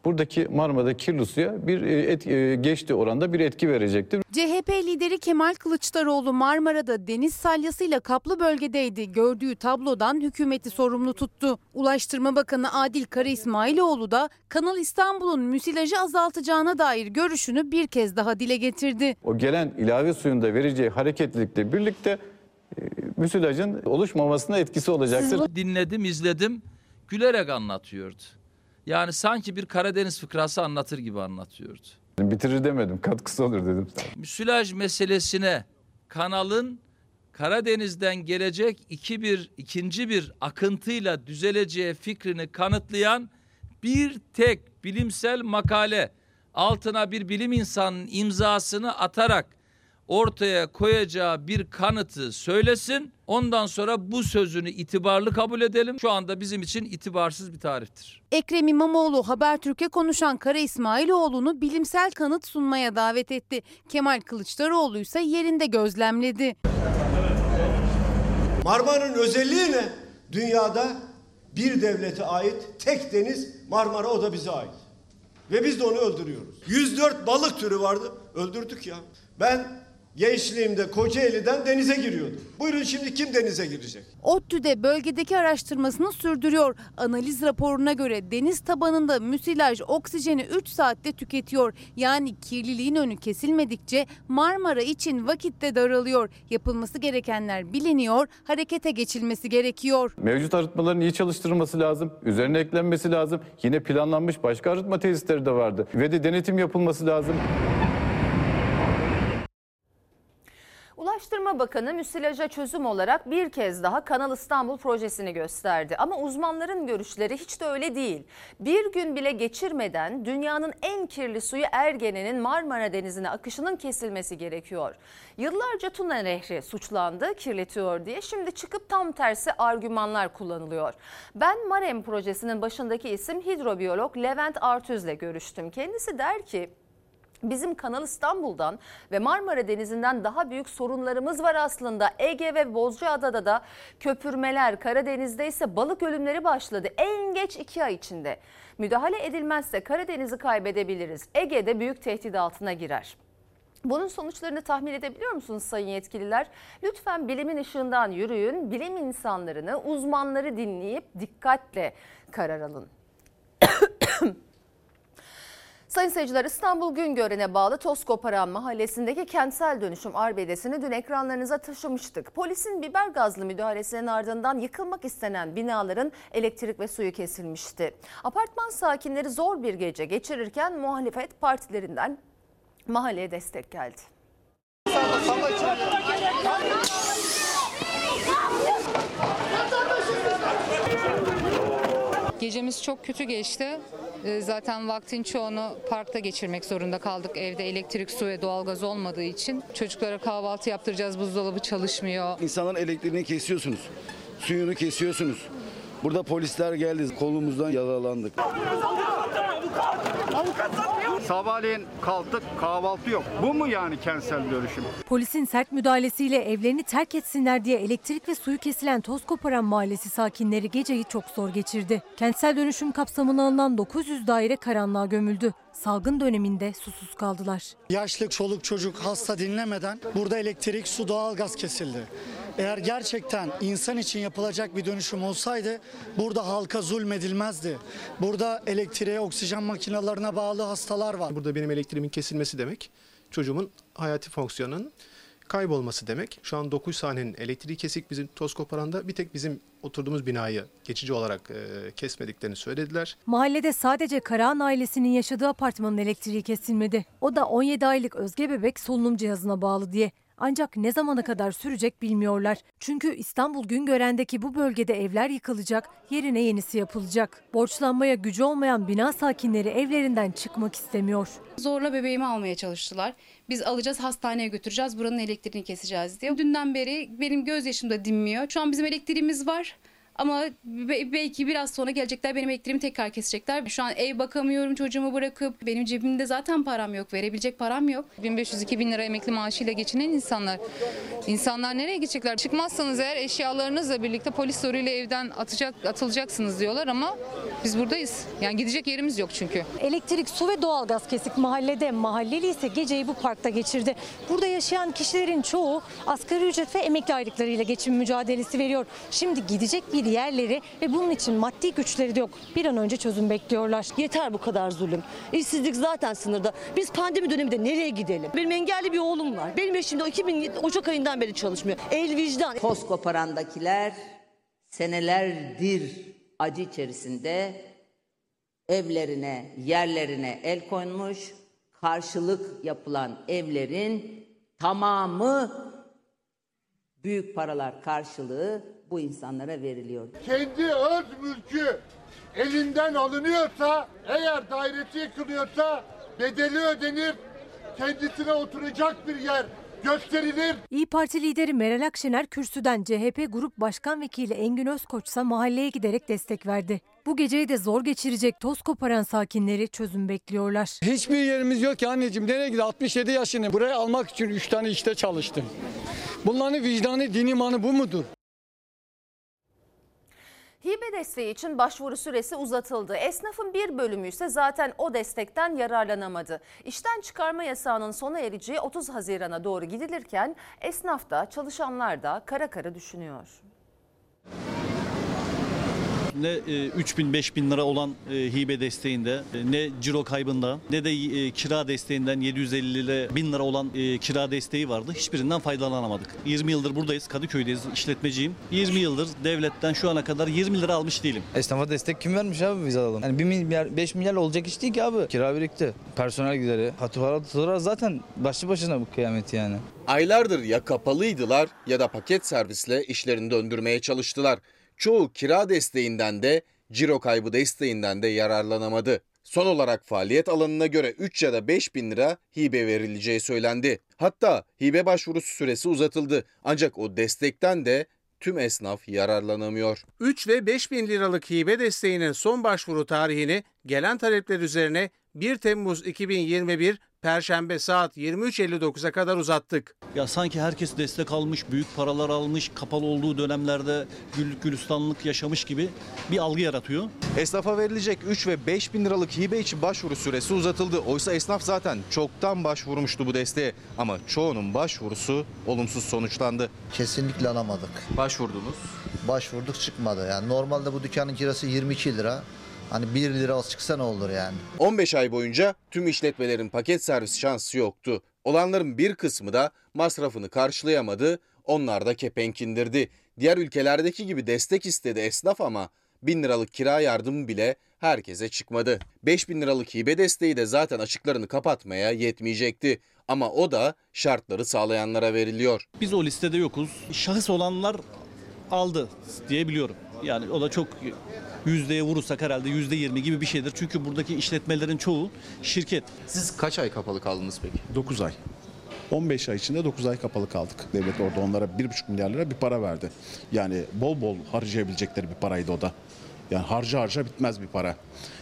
buradaki Marmara'da kirli suya bir e, et, e, geçti oranda bir etki verecektir. CHP lideri Kemal Kılıçdaroğlu Marmara'da deniz salyasıyla kaplı bölgedeydi. Gördüğü tablodan hükümeti sorumlu tuttu. Ulaştırma Bakanı Adil Kara İsmailoğlu da Kanal İstanbul'un müsilajı azaltacağına dair görüşünü bir kez daha dile getirdi. O gelen ilave suyun da vereceği hareketlilikle birlikte e, müsilajın oluşmamasına etkisi olacaktır. Dinledim, izledim. Gülerek anlatıyordu. Yani sanki bir Karadeniz fıkrası anlatır gibi anlatıyordu. Bitirir demedim, katkısı olur dedim. Müsilaj meselesine kanalın Karadeniz'den gelecek iki bir, ikinci bir akıntıyla düzeleceği fikrini kanıtlayan bir tek bilimsel makale altına bir bilim insanının imzasını atarak ortaya koyacağı bir kanıtı söylesin. Ondan sonra bu sözünü itibarlı kabul edelim. Şu anda bizim için itibarsız bir tarihtir. Ekrem İmamoğlu Habertürk'e konuşan Kara İsmailoğlu'nu bilimsel kanıt sunmaya davet etti. Kemal Kılıçdaroğlu ise yerinde gözlemledi. Marmara'nın özelliği ne? Dünyada bir devlete ait tek deniz Marmara o da bize ait. Ve biz de onu öldürüyoruz. 104 balık türü vardı. Öldürdük ya. Ben gençliğimde Kocaeli'den denize giriyordum. Buyurun şimdi kim denize girecek? ODTÜ'de bölgedeki araştırmasını sürdürüyor. Analiz raporuna göre deniz tabanında müsilaj oksijeni 3 saatte tüketiyor. Yani kirliliğin önü kesilmedikçe Marmara için vakitte daralıyor. Yapılması gerekenler biliniyor, harekete geçilmesi gerekiyor. Mevcut arıtmaların iyi çalıştırılması lazım. Üzerine eklenmesi lazım. Yine planlanmış başka arıtma tesisleri de vardı. Ve de denetim yapılması lazım. Ulaştırma Bakanı müsilaja çözüm olarak bir kez daha Kanal İstanbul projesini gösterdi. Ama uzmanların görüşleri hiç de öyle değil. Bir gün bile geçirmeden dünyanın en kirli suyu Ergene'nin Marmara Denizi'ne akışının kesilmesi gerekiyor. Yıllarca Tuna Nehri suçlandı, kirletiyor diye. Şimdi çıkıp tam tersi argümanlar kullanılıyor. Ben Marem projesinin başındaki isim hidrobiyolog Levent Artüz'le görüştüm. Kendisi der ki Bizim Kanal İstanbul'dan ve Marmara Denizi'nden daha büyük sorunlarımız var aslında. Ege ve Bozcaada'da da köpürmeler, Karadeniz'de ise balık ölümleri başladı. En geç iki ay içinde. Müdahale edilmezse Karadeniz'i kaybedebiliriz. Ege'de büyük tehdit altına girer. Bunun sonuçlarını tahmin edebiliyor musunuz sayın yetkililer? Lütfen bilimin ışığından yürüyün, bilim insanlarını, uzmanları dinleyip dikkatle karar alın. Sayın seyirciler İstanbul Güngören'e bağlı Toskoparan mahallesindeki kentsel dönüşüm arbedesini dün ekranlarınıza taşımıştık. Polisin biber gazlı müdahalesinin ardından yıkılmak istenen binaların elektrik ve suyu kesilmişti. Apartman sakinleri zor bir gece geçirirken muhalefet partilerinden mahalleye destek geldi. Gecemiz çok kötü geçti. Ee, Zaten vaktin çoğunu parkta geçirmek zorunda kaldık. Evde elektrik, su ve doğalgaz olmadığı için. Çocuklara kahvaltı yaptıracağız, buzdolabı çalışmıyor. İnsanların elektriğini kesiyorsunuz. Suyunu kesiyorsunuz. Burada polisler geldi. Kolumuzdan yaralandık. Sabahleyin kalktık kahvaltı yok. Bu mu yani kentsel dönüşüm? Polisin sert müdahalesiyle evlerini terk etsinler diye elektrik ve suyu kesilen Tozkoparan Mahallesi sakinleri geceyi çok zor geçirdi. Kentsel dönüşüm kapsamına alınan 900 daire karanlığa gömüldü. Salgın döneminde susuz kaldılar. Yaşlı çoluk çocuk hasta dinlemeden burada elektrik, su, doğalgaz kesildi. Eğer gerçekten insan için yapılacak bir dönüşüm olsaydı burada halka zulmedilmezdi. Burada elektriğe, oksijen makinelerine bağlı hastalar var. Burada benim elektriğimin kesilmesi demek çocuğumun hayati fonksiyonunun kaybolması demek. Şu an 9 sahnenin elektriği kesik bizim toz koparanda bir tek bizim oturduğumuz binayı geçici olarak e, kesmediklerini söylediler. Mahallede sadece Karahan ailesinin yaşadığı apartmanın elektriği kesilmedi. O da 17 aylık Özge bebek solunum cihazına bağlı diye. Ancak ne zamana kadar sürecek bilmiyorlar. Çünkü İstanbul Güngören'deki bu bölgede evler yıkılacak, yerine yenisi yapılacak. Borçlanmaya gücü olmayan bina sakinleri evlerinden çıkmak istemiyor. Zorla bebeğimi almaya çalıştılar. Biz alacağız hastaneye götüreceğiz buranın elektriğini keseceğiz diye. Dünden beri benim gözyaşım da dinmiyor. Şu an bizim elektriğimiz var. Ama be- belki biraz sonra gelecekler benim elektriğimi tekrar kesecekler. Şu an ev bakamıyorum çocuğumu bırakıp. Benim cebimde zaten param yok. Verebilecek param yok. 1500-2000 lira emekli maaşıyla geçinen insanlar. İnsanlar nereye gidecekler? Çıkmazsanız eğer eşyalarınızla birlikte polis zoruyla evden atacak, atılacaksınız diyorlar ama biz buradayız. Yani gidecek yerimiz yok çünkü. Elektrik, su ve doğalgaz kesik mahallede. Mahalleli ise geceyi bu parkta geçirdi. Burada yaşayan kişilerin çoğu asgari ücret ve emekli aylıklarıyla geçim mücadelesi veriyor. Şimdi gidecek bir yerleri ve bunun için maddi güçleri de yok. Bir an önce çözüm bekliyorlar. Yeter bu kadar zulüm. İşsizlik zaten sınırda. Biz pandemi döneminde nereye gidelim? Benim engelli bir oğlum var. Benim eşim de 2000 Ocak ayından beri çalışmıyor. El vicdan. Toz koparandakiler senelerdir acı içerisinde evlerine, yerlerine el koymuş, karşılık yapılan evlerin tamamı büyük paralar karşılığı bu insanlara veriliyor. Kendi öz mülkü elinden alınıyorsa, eğer dairesi yıkılıyorsa bedeli ödenir, kendisine oturacak bir yer gösterilir. İyi Parti lideri Meral Akşener kürsüden CHP Grup Başkan Vekili Engin Özkoç'sa mahalleye giderek destek verdi. Bu geceyi de zor geçirecek toz koparan sakinleri çözüm bekliyorlar. Hiçbir yerimiz yok ki anneciğim. Nereye gidiyor? 67 yaşını buraya almak için 3 tane işte çalıştım. Bunların vicdanı, din imanı bu mudur? Hibe desteği için başvuru süresi uzatıldı. Esnafın bir bölümü ise zaten o destekten yararlanamadı. İşten çıkarma yasağının sona ereceği 30 Haziran'a doğru gidilirken esnaf da çalışanlar da kara kara düşünüyor. Ne e, 3000 5000 lira olan e, hibe desteğinde e, ne ciro kaybında ne de kira desteğinden 750 lira 1000 lira olan kira desteği vardı. Hiçbirinden faydalanamadık. 20 yıldır buradayız. Kadıköy'deyiz. işletmeciyim. 20 yıldır devletten şu ana kadar 20 lira almış değilim. Esnafa destek kim vermiş abi biz alalım? Yani 1 milyar 5 milyar olacak iş değil ki abi. Kira birikti. Personel gideri. Faturalar zaten başlı başına bu kıyamet yani. Aylardır ya kapalıydılar ya da paket servisle işlerini döndürmeye çalıştılar. Çoğu kira desteğinden de ciro kaybı desteğinden de yararlanamadı. Son olarak faaliyet alanına göre 3 ya da 5 bin lira hibe verileceği söylendi. Hatta hibe başvurusu süresi uzatıldı. Ancak o destekten de tüm esnaf yararlanamıyor. 3 ve 5 bin liralık hibe desteğinin son başvuru tarihini gelen talepler üzerine 1 Temmuz 2021 Perşembe saat 23.59'a kadar uzattık. Ya sanki herkes destek almış, büyük paralar almış, kapalı olduğu dönemlerde güllük gülistanlık yaşamış gibi bir algı yaratıyor. Esnafa verilecek 3 ve 5 bin liralık hibe için başvuru süresi uzatıldı. Oysa esnaf zaten çoktan başvurmuştu bu desteğe. Ama çoğunun başvurusu olumsuz sonuçlandı. Kesinlikle alamadık. Başvurdunuz. Başvurduk çıkmadı. Yani normalde bu dükkanın kirası 22 lira. Hani 1 lira çıksa ne olur yani. 15 ay boyunca tüm işletmelerin paket servis şansı yoktu. Olanların bir kısmı da masrafını karşılayamadı, onlar da kepenk indirdi. Diğer ülkelerdeki gibi destek istedi esnaf ama 1000 liralık kira yardımı bile herkese çıkmadı. 5000 liralık hibe desteği de zaten açıklarını kapatmaya yetmeyecekti. Ama o da şartları sağlayanlara veriliyor. Biz o listede yokuz. Şahıs olanlar aldı diye biliyorum. Yani o da çok yüzdeye vurursak herhalde yüzde yirmi gibi bir şeydir. Çünkü buradaki işletmelerin çoğu şirket. Siz kaç ay kapalı kaldınız peki? 9 ay. 15 ay içinde 9 ay kapalı kaldık. Devlet orada onlara 1,5 milyar lira bir para verdi. Yani bol bol harcayabilecekleri bir paraydı o da. Yani harca harca bitmez bir para.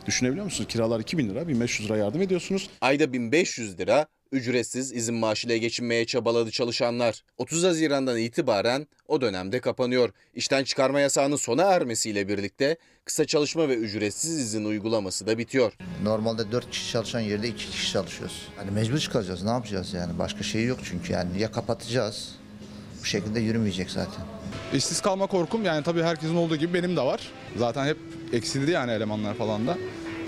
Düşünebiliyor musunuz? Kiralar 2000 lira, 1500 lira yardım ediyorsunuz. Ayda 1500 lira ücretsiz izin maaşıyla geçinmeye çabaladı çalışanlar. 30 Haziran'dan itibaren o dönemde kapanıyor. İşten çıkarma yasağının sona ermesiyle birlikte kısa çalışma ve ücretsiz izin uygulaması da bitiyor. Normalde 4 kişi çalışan yerde 2 kişi çalışıyoruz. Hani mecbur çıkacağız. Ne yapacağız yani? Başka şey yok çünkü yani. Ya kapatacağız. Bu şekilde yürümeyecek zaten. İşsiz kalma korkum yani tabii herkesin olduğu gibi benim de var. Zaten hep eksildi yani elemanlar falan da.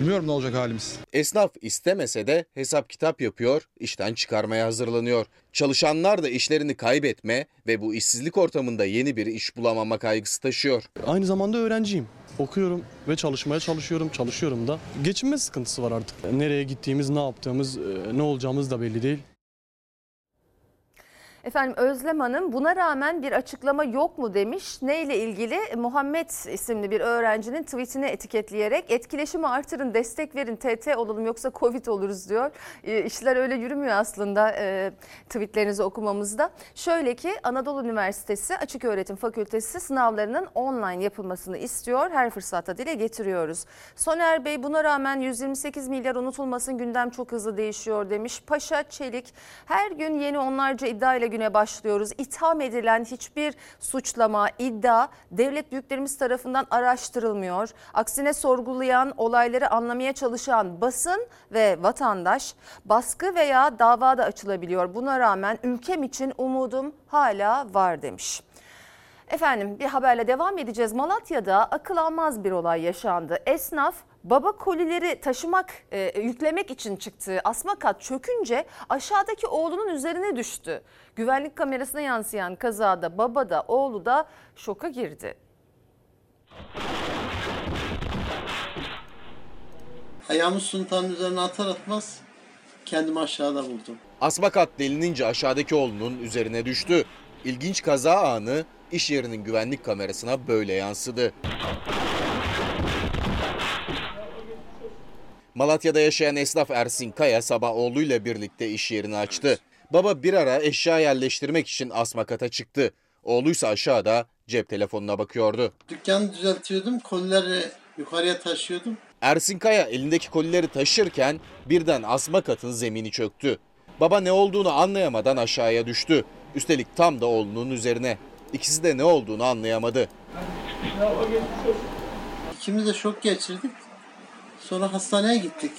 Bilmiyorum ne olacak halimiz. Esnaf istemese de hesap kitap yapıyor, işten çıkarmaya hazırlanıyor. Çalışanlar da işlerini kaybetme ve bu işsizlik ortamında yeni bir iş bulamama kaygısı taşıyor. Aynı zamanda öğrenciyim. Okuyorum ve çalışmaya çalışıyorum, çalışıyorum da. Geçinme sıkıntısı var artık. Nereye gittiğimiz, ne yaptığımız, ne olacağımız da belli değil. Efendim Özlem Hanım buna rağmen bir açıklama yok mu demiş. Neyle ilgili? Muhammed isimli bir öğrencinin tweetini etiketleyerek etkileşimi artırın, destek verin, TT olalım yoksa Covid oluruz diyor. E, işler öyle yürümüyor aslında e, tweetlerinizi okumamızda. Şöyle ki Anadolu Üniversitesi Açık Öğretim Fakültesi sınavlarının online yapılmasını istiyor. Her fırsatta dile getiriyoruz. Soner Bey buna rağmen 128 milyar unutulmasın gündem çok hızlı değişiyor demiş. Paşa Çelik her gün yeni onlarca iddia ile güne başlıyoruz. İtham edilen hiçbir suçlama, iddia devlet büyüklerimiz tarafından araştırılmıyor. Aksine sorgulayan, olayları anlamaya çalışan basın ve vatandaş baskı veya dava da açılabiliyor. Buna rağmen ülkem için umudum hala var demiş. Efendim bir haberle devam edeceğiz. Malatya'da akıl almaz bir olay yaşandı. Esnaf baba kolileri taşımak, e, yüklemek için çıktığı asma kat çökünce aşağıdaki oğlunun üzerine düştü. Güvenlik kamerasına yansıyan kazada baba da oğlu da şoka girdi. Ayağımı suntanın üzerine atar atmaz kendimi aşağıda buldum. Asma kat delinince aşağıdaki oğlunun üzerine düştü. İlginç kaza anı iş yerinin güvenlik kamerasına böyle yansıdı. Malatya'da yaşayan esnaf Ersin Kaya sabah oğluyla birlikte iş yerini açtı. Baba bir ara eşya yerleştirmek için asma kata çıktı. Oğluysa aşağıda cep telefonuna bakıyordu. Dükkanı düzeltiyordum, kolileri yukarıya taşıyordum. Ersin Kaya elindeki kolileri taşırken birden asma katın zemini çöktü. Baba ne olduğunu anlayamadan aşağıya düştü. Üstelik tam da oğlunun üzerine. İkisi de ne olduğunu anlayamadı. İkimiz de şok geçirdik. Sonra hastaneye gittik.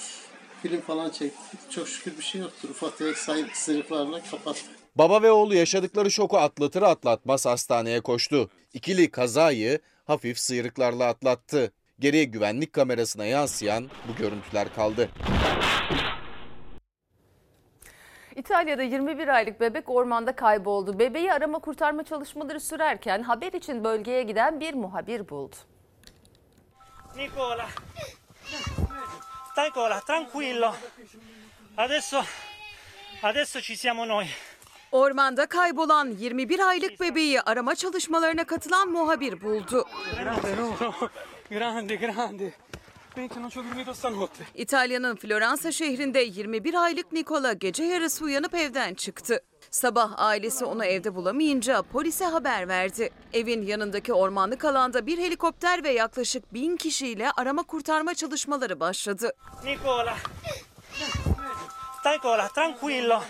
Film falan çektik. Çok şükür bir şey yoktur. Ufak tefek sayı- sıyrıklarla kapattık. Baba ve oğlu yaşadıkları şoku atlatır atlatmaz hastaneye koştu. İkili kazayı hafif sıyrıklarla atlattı. Geriye güvenlik kamerasına yansıyan bu görüntüler kaldı. İtalya'da 21 aylık bebek ormanda kayboldu. Bebeği arama kurtarma çalışmaları sürerken haber için bölgeye giden bir muhabir buldu. Nicola, stai Nicola, tranquillo. Adesso, adesso ci siamo noi. Ormanda kaybolan 21 aylık bebeği arama çalışmalarına katılan muhabir buldu. Grande, grande. İtalya'nın Floransa şehrinde 21 aylık Nicola gece yarısı uyanıp evden çıktı. Sabah ailesi onu evde bulamayınca polise haber verdi. Evin yanındaki ormanlık alanda bir helikopter ve yaklaşık bin kişiyle arama kurtarma çalışmaları başladı. Nicola, Stai cola, tranquillo.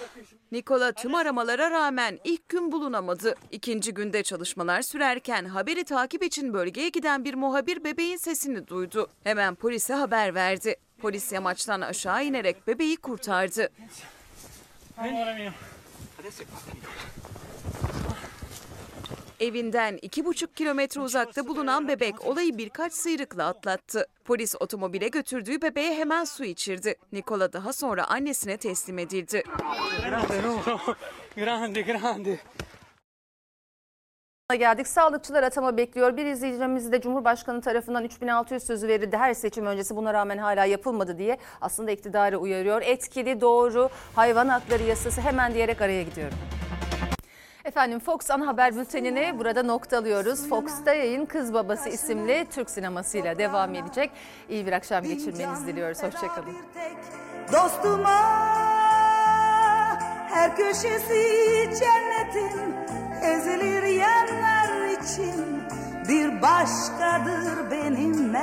Nikola tüm aramalara rağmen ilk gün bulunamadı. İkinci günde çalışmalar sürerken haberi takip için bölgeye giden bir muhabir bebeğin sesini duydu. Hemen polise haber verdi. Polis yamaçtan aşağı inerek bebeği kurtardı. Mio. Evinden iki buçuk kilometre uzakta bulunan bebek olayı birkaç sıyrıkla atlattı. Polis otomobile götürdüğü bebeğe hemen su içirdi. Nikola daha sonra annesine teslim edildi. Grande, no. Grande, grande. Geldik. Sağlıkçılar atama bekliyor. Bir izleyicimiz de Cumhurbaşkanı tarafından 3600 sözü verildi. Her seçim öncesi buna rağmen hala yapılmadı diye aslında iktidarı uyarıyor. Etkili, doğru, hayvan hakları yasası hemen diyerek araya gidiyorum. Efendim Fox ana haber bültenini burada noktalıyoruz. Fox'ta yayın Kız Babası isimli Türk sinemasıyla devam edecek. İyi bir akşam geçirmenizi diliyoruz. Hoşçakalın. Dostuma her köşesi cennetin ezilir yanlar için bir başkadır benim